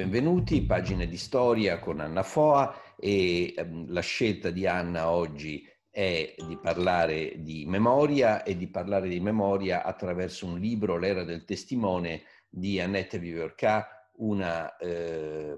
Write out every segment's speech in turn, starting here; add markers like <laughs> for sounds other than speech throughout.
benvenuti, pagine di storia con Anna Foa e ehm, la scelta di Anna oggi è di parlare di memoria e di parlare di memoria attraverso un libro, L'era del testimone di Annette Viverca, una eh,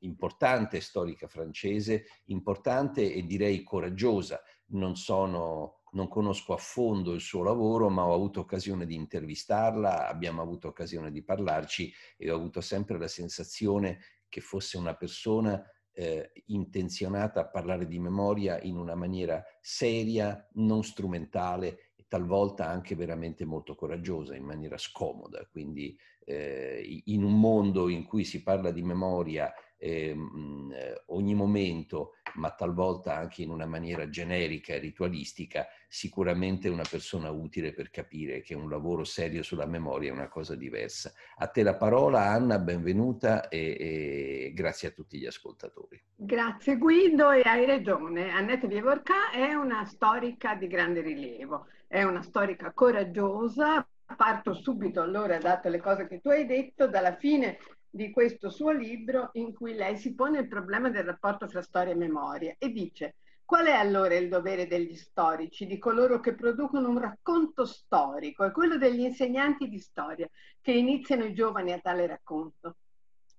importante storica francese, importante e direi coraggiosa. Non sono non conosco a fondo il suo lavoro, ma ho avuto occasione di intervistarla, abbiamo avuto occasione di parlarci e ho avuto sempre la sensazione che fosse una persona eh, intenzionata a parlare di memoria in una maniera seria, non strumentale e talvolta anche veramente molto coraggiosa, in maniera scomoda. Quindi eh, in un mondo in cui si parla di memoria ehm, eh, ogni momento, ma talvolta anche in una maniera generica e ritualistica, sicuramente una persona utile per capire che un lavoro serio sulla memoria è una cosa diversa. A te la parola, Anna, benvenuta e, e grazie a tutti gli ascoltatori. Grazie Guido e hai ragione. Annette Vievorca è una storica di grande rilievo, è una storica coraggiosa, parto subito allora, dato le cose che tu hai detto, dalla fine di questo suo libro in cui lei si pone il problema del rapporto fra storia e memoria e dice qual è allora il dovere degli storici, di coloro che producono un racconto storico e quello degli insegnanti di storia che iniziano i giovani a tale racconto?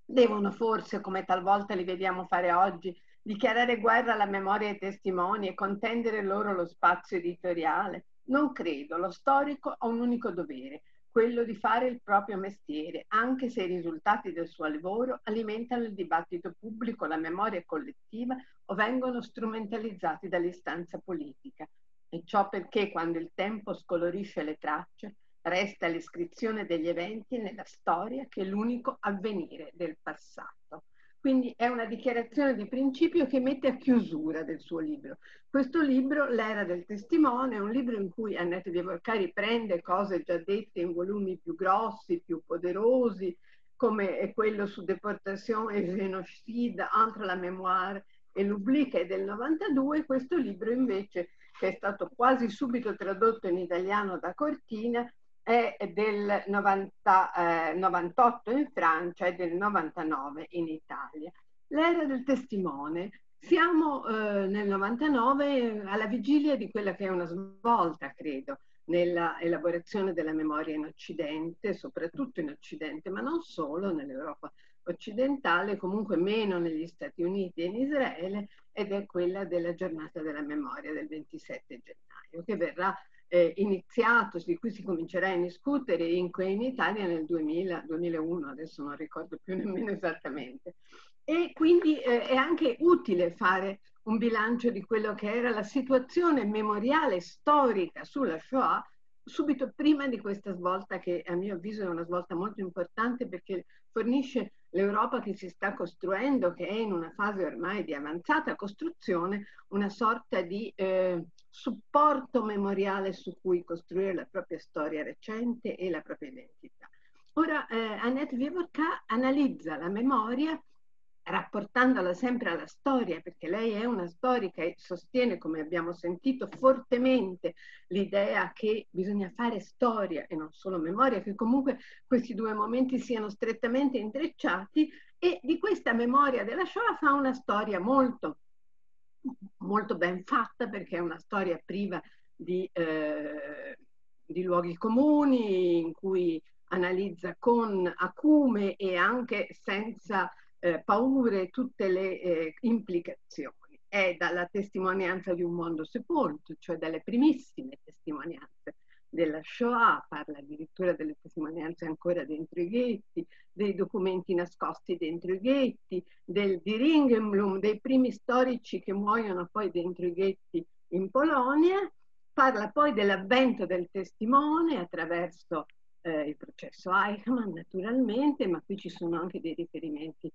Devono forse, come talvolta li vediamo fare oggi, dichiarare guerra alla memoria ai testimoni e contendere loro lo spazio editoriale? Non credo, lo storico ha un unico dovere, quello di fare il proprio mestiere, anche se i risultati del suo lavoro alimentano il dibattito pubblico, la memoria collettiva o vengono strumentalizzati dall'istanza politica. E ciò perché quando il tempo scolorisce le tracce, resta l'iscrizione degli eventi nella storia che è l'unico avvenire del passato. Quindi è una dichiarazione di principio che mette a chiusura del suo libro. Questo libro, L'era del testimone, è un libro in cui Annette Viavorcari prende cose già dette in volumi più grossi, più poderosi, come quello su Deportation et Génocide entre la mémoire e l'oubli che è del 92, questo libro invece, che è stato quasi subito tradotto in italiano da Cortina, è del 90, eh, 98 in Francia e del 99 in Italia. L'era del testimone. Siamo eh, nel 99 alla vigilia di quella che è una svolta, credo, nella elaborazione della memoria in Occidente, soprattutto in Occidente, ma non solo nell'Europa occidentale, comunque meno negli Stati Uniti e in Israele, ed è quella della giornata della memoria del 27 gennaio, che verrà eh, iniziato, di cui si comincerà a discutere in, in Italia nel 2000, 2001, adesso non ricordo più nemmeno esattamente. E quindi eh, è anche utile fare un bilancio di quello che era la situazione memoriale storica sulla Shoah subito prima di questa svolta che a mio avviso è una svolta molto importante perché fornisce l'Europa che si sta costruendo, che è in una fase ormai di avanzata costruzione, una sorta di eh, supporto memoriale su cui costruire la propria storia recente e la propria identità. Ora, eh, Annette Vivorca analizza la memoria rapportandola sempre alla storia, perché lei è una storica e sostiene, come abbiamo sentito, fortemente l'idea che bisogna fare storia e non solo memoria, che comunque questi due momenti siano strettamente intrecciati e di questa memoria della Shoah fa una storia molto, molto ben fatta perché è una storia priva di, eh, di luoghi comuni in cui analizza con acume e anche senza eh, paure, tutte le eh, implicazioni. È dalla testimonianza di un mondo sepolto, cioè dalle primissime testimonianze della Shoah, parla addirittura delle testimonianze ancora dentro i ghetti, dei documenti nascosti dentro i ghetti, del, di Ringenblum, dei primi storici che muoiono poi dentro i ghetti in Polonia, parla poi dell'avvento del testimone attraverso eh, il processo Eichmann naturalmente, ma qui ci sono anche dei riferimenti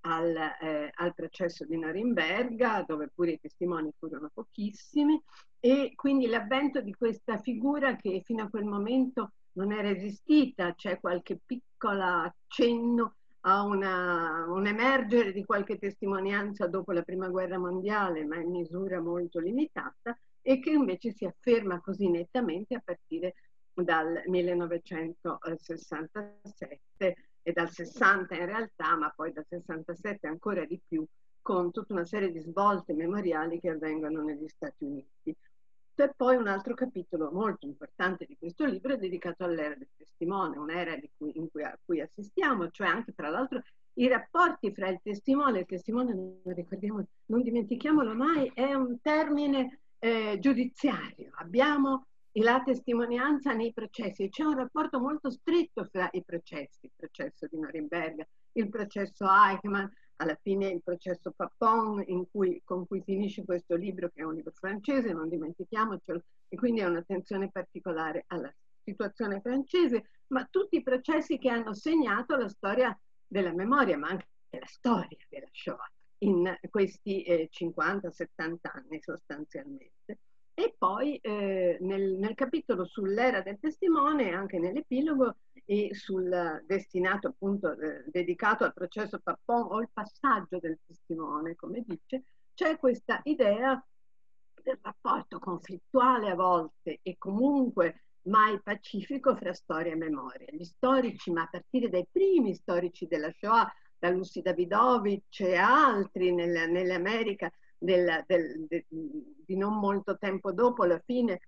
al, eh, al, processo di Norimberga, dove pure i testimoni furono pochissimi, e quindi l'avvento di questa figura che fino a quel momento non era esistita, c'è qualche piccolo accenno a una, un emergere di qualche testimonianza dopo la prima guerra mondiale, ma in misura molto limitata, e che invece si afferma così nettamente a partire dal 1967 e dal 60 in realtà, ma poi dal 67 ancora di più, con tutta una serie di svolte memoriali che avvengono negli Stati Uniti. E poi un altro capitolo molto importante di questo libro è dedicato all'era del testimone, un'era cui, cui, a cui assistiamo, cioè anche tra l'altro i rapporti fra il testimone e il testimone, non, non dimentichiamolo mai, è un termine eh, giudiziario. Abbiamo la testimonianza nei processi. C'è un rapporto molto stretto fra i processi, il processo di Norimberga, il processo Eichmann, alla fine il processo Papon cui, con cui finisce questo libro, che è un libro francese, non dimentichiamocelo, e quindi è un'attenzione particolare alla situazione francese, ma tutti i processi che hanno segnato la storia della memoria, ma anche la storia della Shoah in questi eh, 50-70 anni sostanzialmente. E poi eh, nel, nel, capitolo sull'era del testimone, anche nell'epilogo, e sul destinato appunto eh, dedicato al processo Papon o il passaggio del testimone, come dice, c'è questa idea del rapporto conflittuale a volte e comunque mai pacifico fra storia e memoria. Gli storici, ma a partire dai primi storici della Shoah, da Lucy Davidovich e altri nel, nell'America, del, del, de, di non molto tempo dopo la fine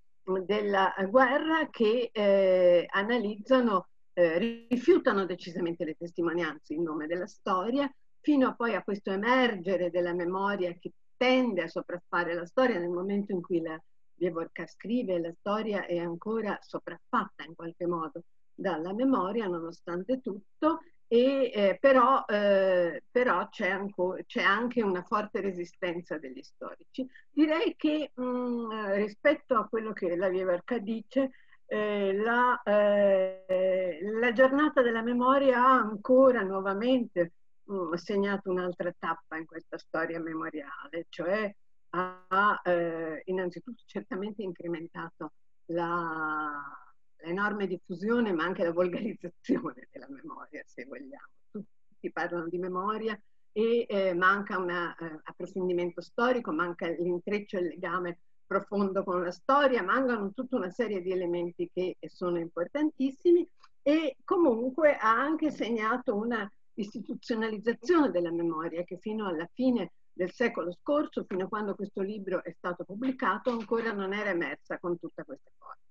della guerra che eh, analizzano, eh, rifiutano decisamente le testimonianze in nome della storia, fino a poi a questo emergere della memoria che tende a sopraffare la storia nel momento in cui la Vievorka scrive, la storia è ancora sopraffatta in qualche modo dalla memoria nonostante tutto e, eh, però, eh, però c'è, anco, c'è, anche una forte resistenza degli storici. Direi che mh, mm, rispetto a quello che la Vievarca dice, eh, la, eh, la, giornata della memoria ha ancora nuovamente mh, mm, segnato un'altra tappa in questa storia memoriale, cioè ha eh, innanzitutto certamente incrementato l'enorme diffusione ma anche la volgarizzazione <laughs> della memoria, se vogliamo. Tutti parlano di memoria e eh, manca un eh, approfondimento storico, manca l'intreccio e il legame profondo con la storia, mancano tutta una serie di elementi che sono importantissimi e comunque ha anche segnato una istituzionalizzazione della memoria che fino alla fine del secolo scorso, fino a quando questo libro è stato pubblicato, ancora non era emersa con tutta questa forza.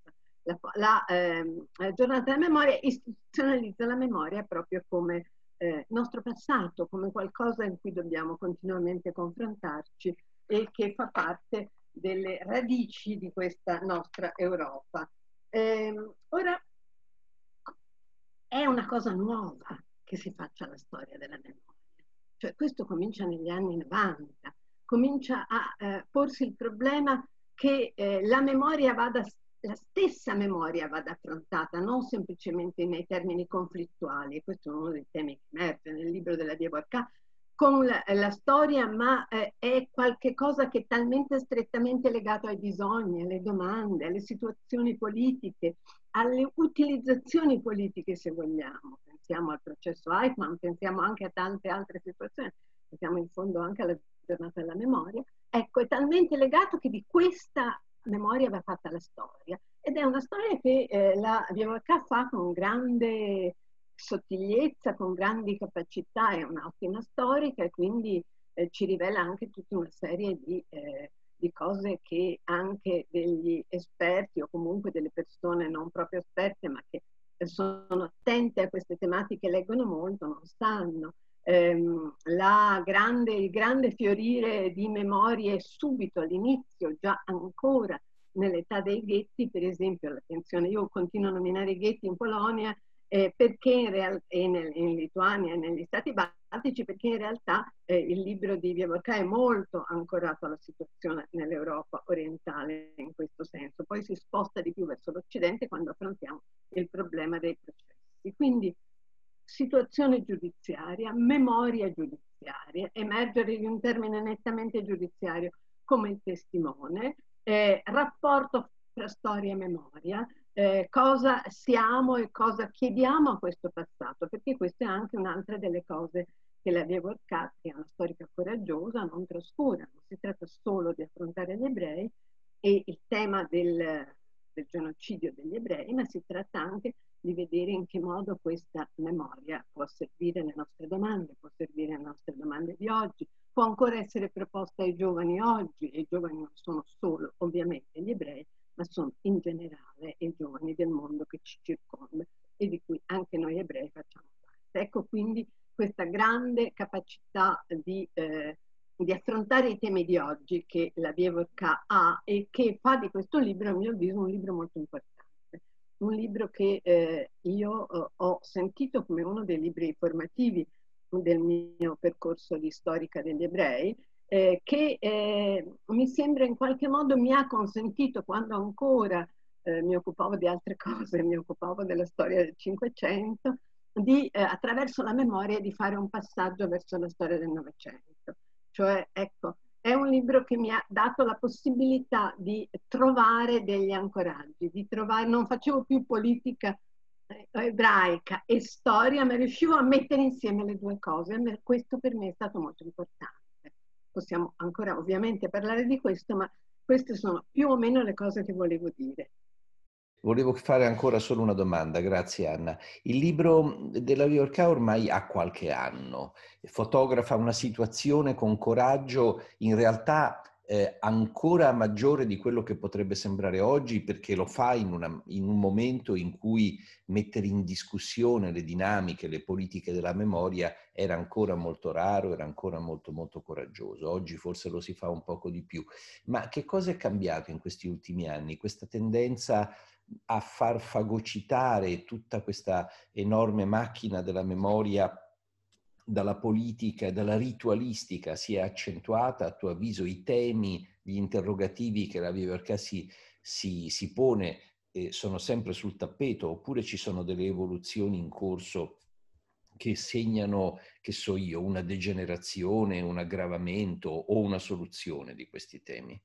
La, la, eh, giornata della memoria istituzionalizza la memoria proprio come eh, nostro passato, come qualcosa in cui dobbiamo continuamente confrontarci e che fa parte delle radici di questa nostra Europa. Eh, ora, è una cosa nuova che si faccia la storia della memoria. Cioè, questo comincia negli anni 90, comincia a eh, porsi il problema che eh, la memoria vada la stessa memoria vada affrontata, non semplicemente nei termini conflittuali, questo è uno dei temi che emerge nel libro della Dievorca, con la, la, storia, ma eh, è qualcosa che è talmente strettamente legato ai bisogni, alle domande, alle situazioni politiche, alle utilizzazioni politiche, se vogliamo. Pensiamo al processo Eichmann, pensiamo anche a tante altre situazioni, pensiamo in fondo anche alla giornata della memoria. Ecco, è talmente legato che di questa memoria va fatta la storia ed è una storia che eh, la VMK fa con grande sottigliezza, con grandi capacità, è un'ottima storica e quindi eh, ci rivela anche tutta una serie di, eh, di, cose che anche degli esperti o comunque delle persone non proprio esperte ma che sono attente a queste tematiche, leggono molto, non sanno. Ehm, grande, il grande fiorire di memorie subito all'inizio, già ancora nell'età dei ghetti, per esempio, attenzione, io continuo a nominare i ghetti in Polonia eh, perché in, real- e in Lituania e negli Stati Baltici, perché in realtà eh, il libro di Vievorka è molto ancorato alla situazione nell'Europa orientale in questo senso, poi si sposta di più verso l'Occidente quando affrontiamo il problema dei processi. Quindi situazione giudiziaria, memoria giudiziaria, emergere di un termine nettamente giudiziario come il testimone, eh, rapporto tra storia e memoria, eh, cosa siamo e cosa chiediamo a questo passato, perché questa è anche un'altra delle cose che la Orcat, che è una storica coraggiosa, non trascura. Non si tratta solo di affrontare gli ebrei e il tema del, del genocidio degli ebrei, ma si tratta anche di vedere in che modo questa memoria può servire alle nostre domande, può servire alle nostre domande di oggi, può ancora essere proposta ai giovani oggi, e i giovani non sono solo ovviamente gli ebrei, ma sono in generale i giovani del mondo che ci circonda e di cui anche noi ebrei facciamo parte. Ecco quindi questa grande capacità di, eh, di affrontare i temi di oggi che la Vievorka ha e che fa di questo libro, a mio avviso, un libro molto importante un libro che eh, io eh, ho sentito come uno dei libri formativi del mio percorso di storica degli ebrei, eh, che eh, mi sembra in qualche modo mi ha consentito, quando ancora eh, mi occupavo di altre <laughs> cose, mi occupavo della storia del Cinquecento, di, eh, attraverso la memoria, di fare un passaggio verso la storia del Novecento. Cioè, ecco, è un libro che mi ha dato la possibilità di trovare degli ancoraggi, di trovare, non facevo più politica eh, ebraica e storia, ma riuscivo a mettere insieme le due cose. Questo per me è stato molto importante. Possiamo ancora ovviamente parlare di questo, ma queste sono più o meno le cose che volevo dire. Volevo fare ancora solo una domanda, grazie Anna. Il libro della Viorca ormai ha qualche anno, fotografa una situazione con coraggio in realtà eh, ancora maggiore di quello che potrebbe sembrare oggi perché lo fa in, una, in, un momento in cui mettere in discussione le dinamiche, le politiche della memoria era ancora molto raro, era ancora molto molto coraggioso. Oggi forse lo si fa un poco di più. Ma che cosa è cambiato in questi ultimi anni? Questa tendenza a far fagocitare tutta questa enorme macchina della memoria dalla politica e dalla ritualistica si è accentuata, a tuo avviso, i temi, gli interrogativi che la Viverca si, si, si pone eh, sono sempre sul tappeto oppure ci sono delle evoluzioni in corso che segnano, che so io, una degenerazione, un aggravamento o una soluzione di questi temi?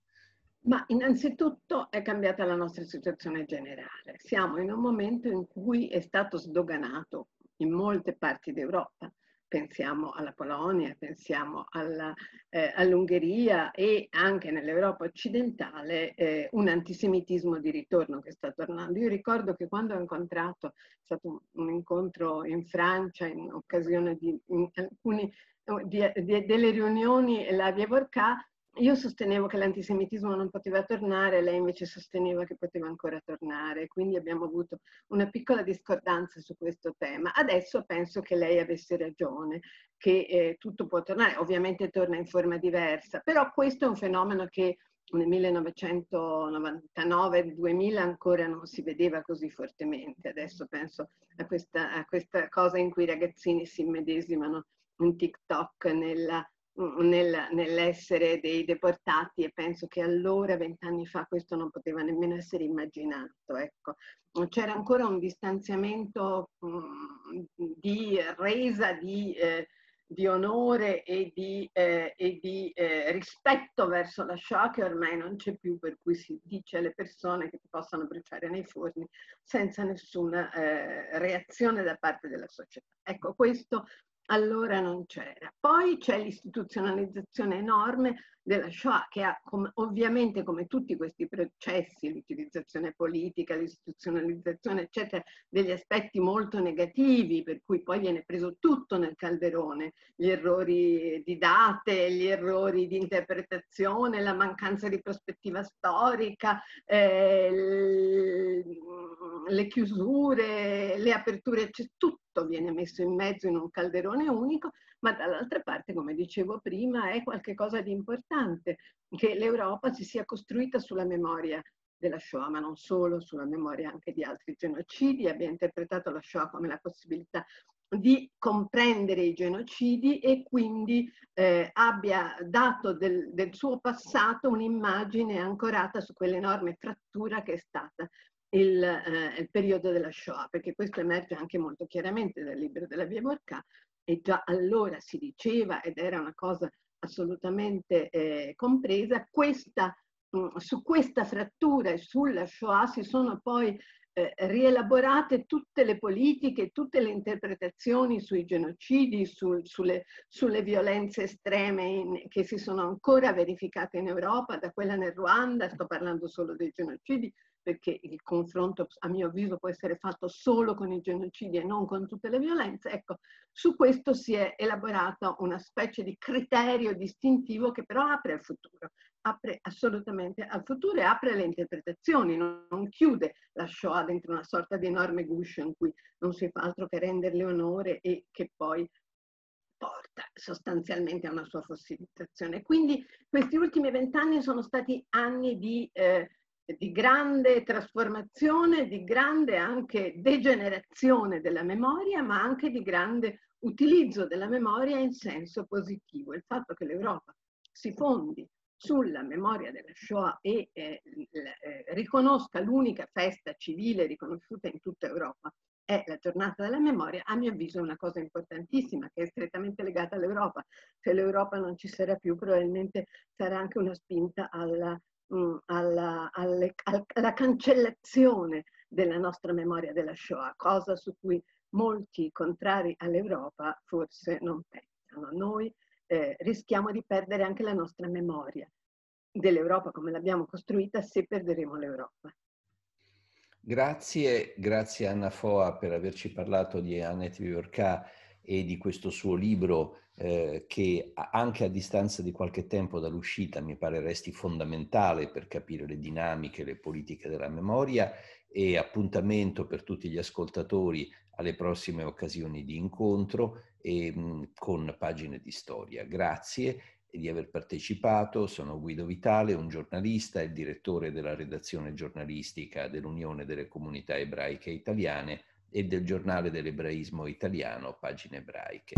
Ma innanzitutto è cambiata la nostra situazione generale. Siamo in un momento in cui è stato sdoganato in molte parti d'Europa. Pensiamo alla Polonia, pensiamo alla, eh, all'Ungheria e anche nell'Europa occidentale eh, un antisemitismo di ritorno che sta tornando. Io ricordo che quando ho incontrato, è stato un, un incontro in Francia in occasione di in alcuni, di, di, delle riunioni, la Via Vorca, io sostenevo che l'antisemitismo non poteva tornare, lei invece sosteneva che poteva ancora tornare, quindi abbiamo avuto una piccola discordanza su questo tema. Adesso penso che lei avesse ragione, che eh, tutto può tornare, ovviamente torna in forma diversa, però questo è un fenomeno che nel 1999-2000 ancora non si vedeva così fortemente. Adesso penso a questa, a questa cosa in cui i ragazzini si immedesimano in TikTok, nella nel, nell'essere dei deportati e penso che allora, vent'anni fa, questo non poteva nemmeno essere immaginato. Ecco. C'era ancora un distanziamento mh, di resa di, eh, di onore e di, eh, e di eh, rispetto verso la Shoah che ormai non c'è più, per cui si dice alle persone che ti possano bruciare nei forni senza nessuna eh, reazione da parte della società. Ecco, questo allora non c'era. Poi c'è l'istituzionalizzazione enorme della Shoah che ha com ovviamente come tutti questi processi, l'utilizzazione politica, l'istituzionalizzazione eccetera, degli aspetti molto negativi per cui poi viene preso tutto nel calderone, gli errori di date, gli errori di interpretazione, la mancanza di prospettiva storica, eh, le chiusure, le aperture, cioè, tutto viene messo in mezzo in un calderone unico, ma dall'altra parte, come dicevo prima, è qualcosa di importante che l'Europa si sia costruita sulla memoria della Shoah, ma non solo, sulla memoria anche di altri genocidi, abbia interpretato la Shoah come la possibilità di comprendere i genocidi e quindi eh, abbia dato del, del suo passato un'immagine ancorata su quell'enorme frattura che è stata il, eh, il, periodo della Shoah, perché questo emerge anche molto chiaramente dal libro della Via Borca e già allora si diceva ed era una cosa assolutamente eh, compresa, questa, mh, mm, su questa frattura e sulla Shoah si sono poi eh, rielaborate tutte le politiche, tutte le interpretazioni sui genocidi, sul, sulle, sulle, violenze estreme in, che si sono ancora verificate in Europa, da quella nel Ruanda, sto parlando solo dei genocidi, perché il confronto a mio avviso può essere fatto solo con i genocidi e non con tutte le violenze, ecco, su questo si è elaborata una specie di criterio distintivo che però apre al futuro, apre assolutamente al futuro e apre le interpretazioni, non, non chiude la Shoah dentro una sorta di enorme guscio in cui non si fa altro che renderle onore e che poi porta sostanzialmente a una sua fossilizzazione. Quindi questi ultimi vent'anni sono stati anni di, eh, di, grande trasformazione, di grande anche degenerazione della memoria, ma anche di grande utilizzo della memoria in senso positivo. Il fatto che l'Europa si fondi sulla memoria della Shoah e eh, eh, riconosca l'unica festa civile riconosciuta in tutta Europa è la giornata della memoria, a mio avviso è una cosa importantissima che è strettamente legata all'Europa. Se l'Europa non ci sarà più, probabilmente sarà anche una spinta alla, mh, mm, alla, alle, alla cancellazione della nostra memoria della Shoah, cosa su cui molti contrari all'Europa forse non pensano. Noi eh, rischiamo di perdere anche la nostra memoria dell'Europa come l'abbiamo costruita se perderemo l'Europa. Grazie, grazie Anna Foa per averci parlato di Annette Viorca e di questo suo libro eh, che anche a distanza di qualche tempo dall'uscita mi pare resti fondamentale per capire le dinamiche, le politiche della memoria e appuntamento per tutti gli ascoltatori alle prossime occasioni di incontro e, mh, con pagine di storia. Grazie di aver partecipato. Sono Guido Vitale, un giornalista e direttore della redazione giornalistica dell'Unione delle Comunità Ebraiche Italiane e del giornale dell'ebraismo italiano, Pagine Ebraiche.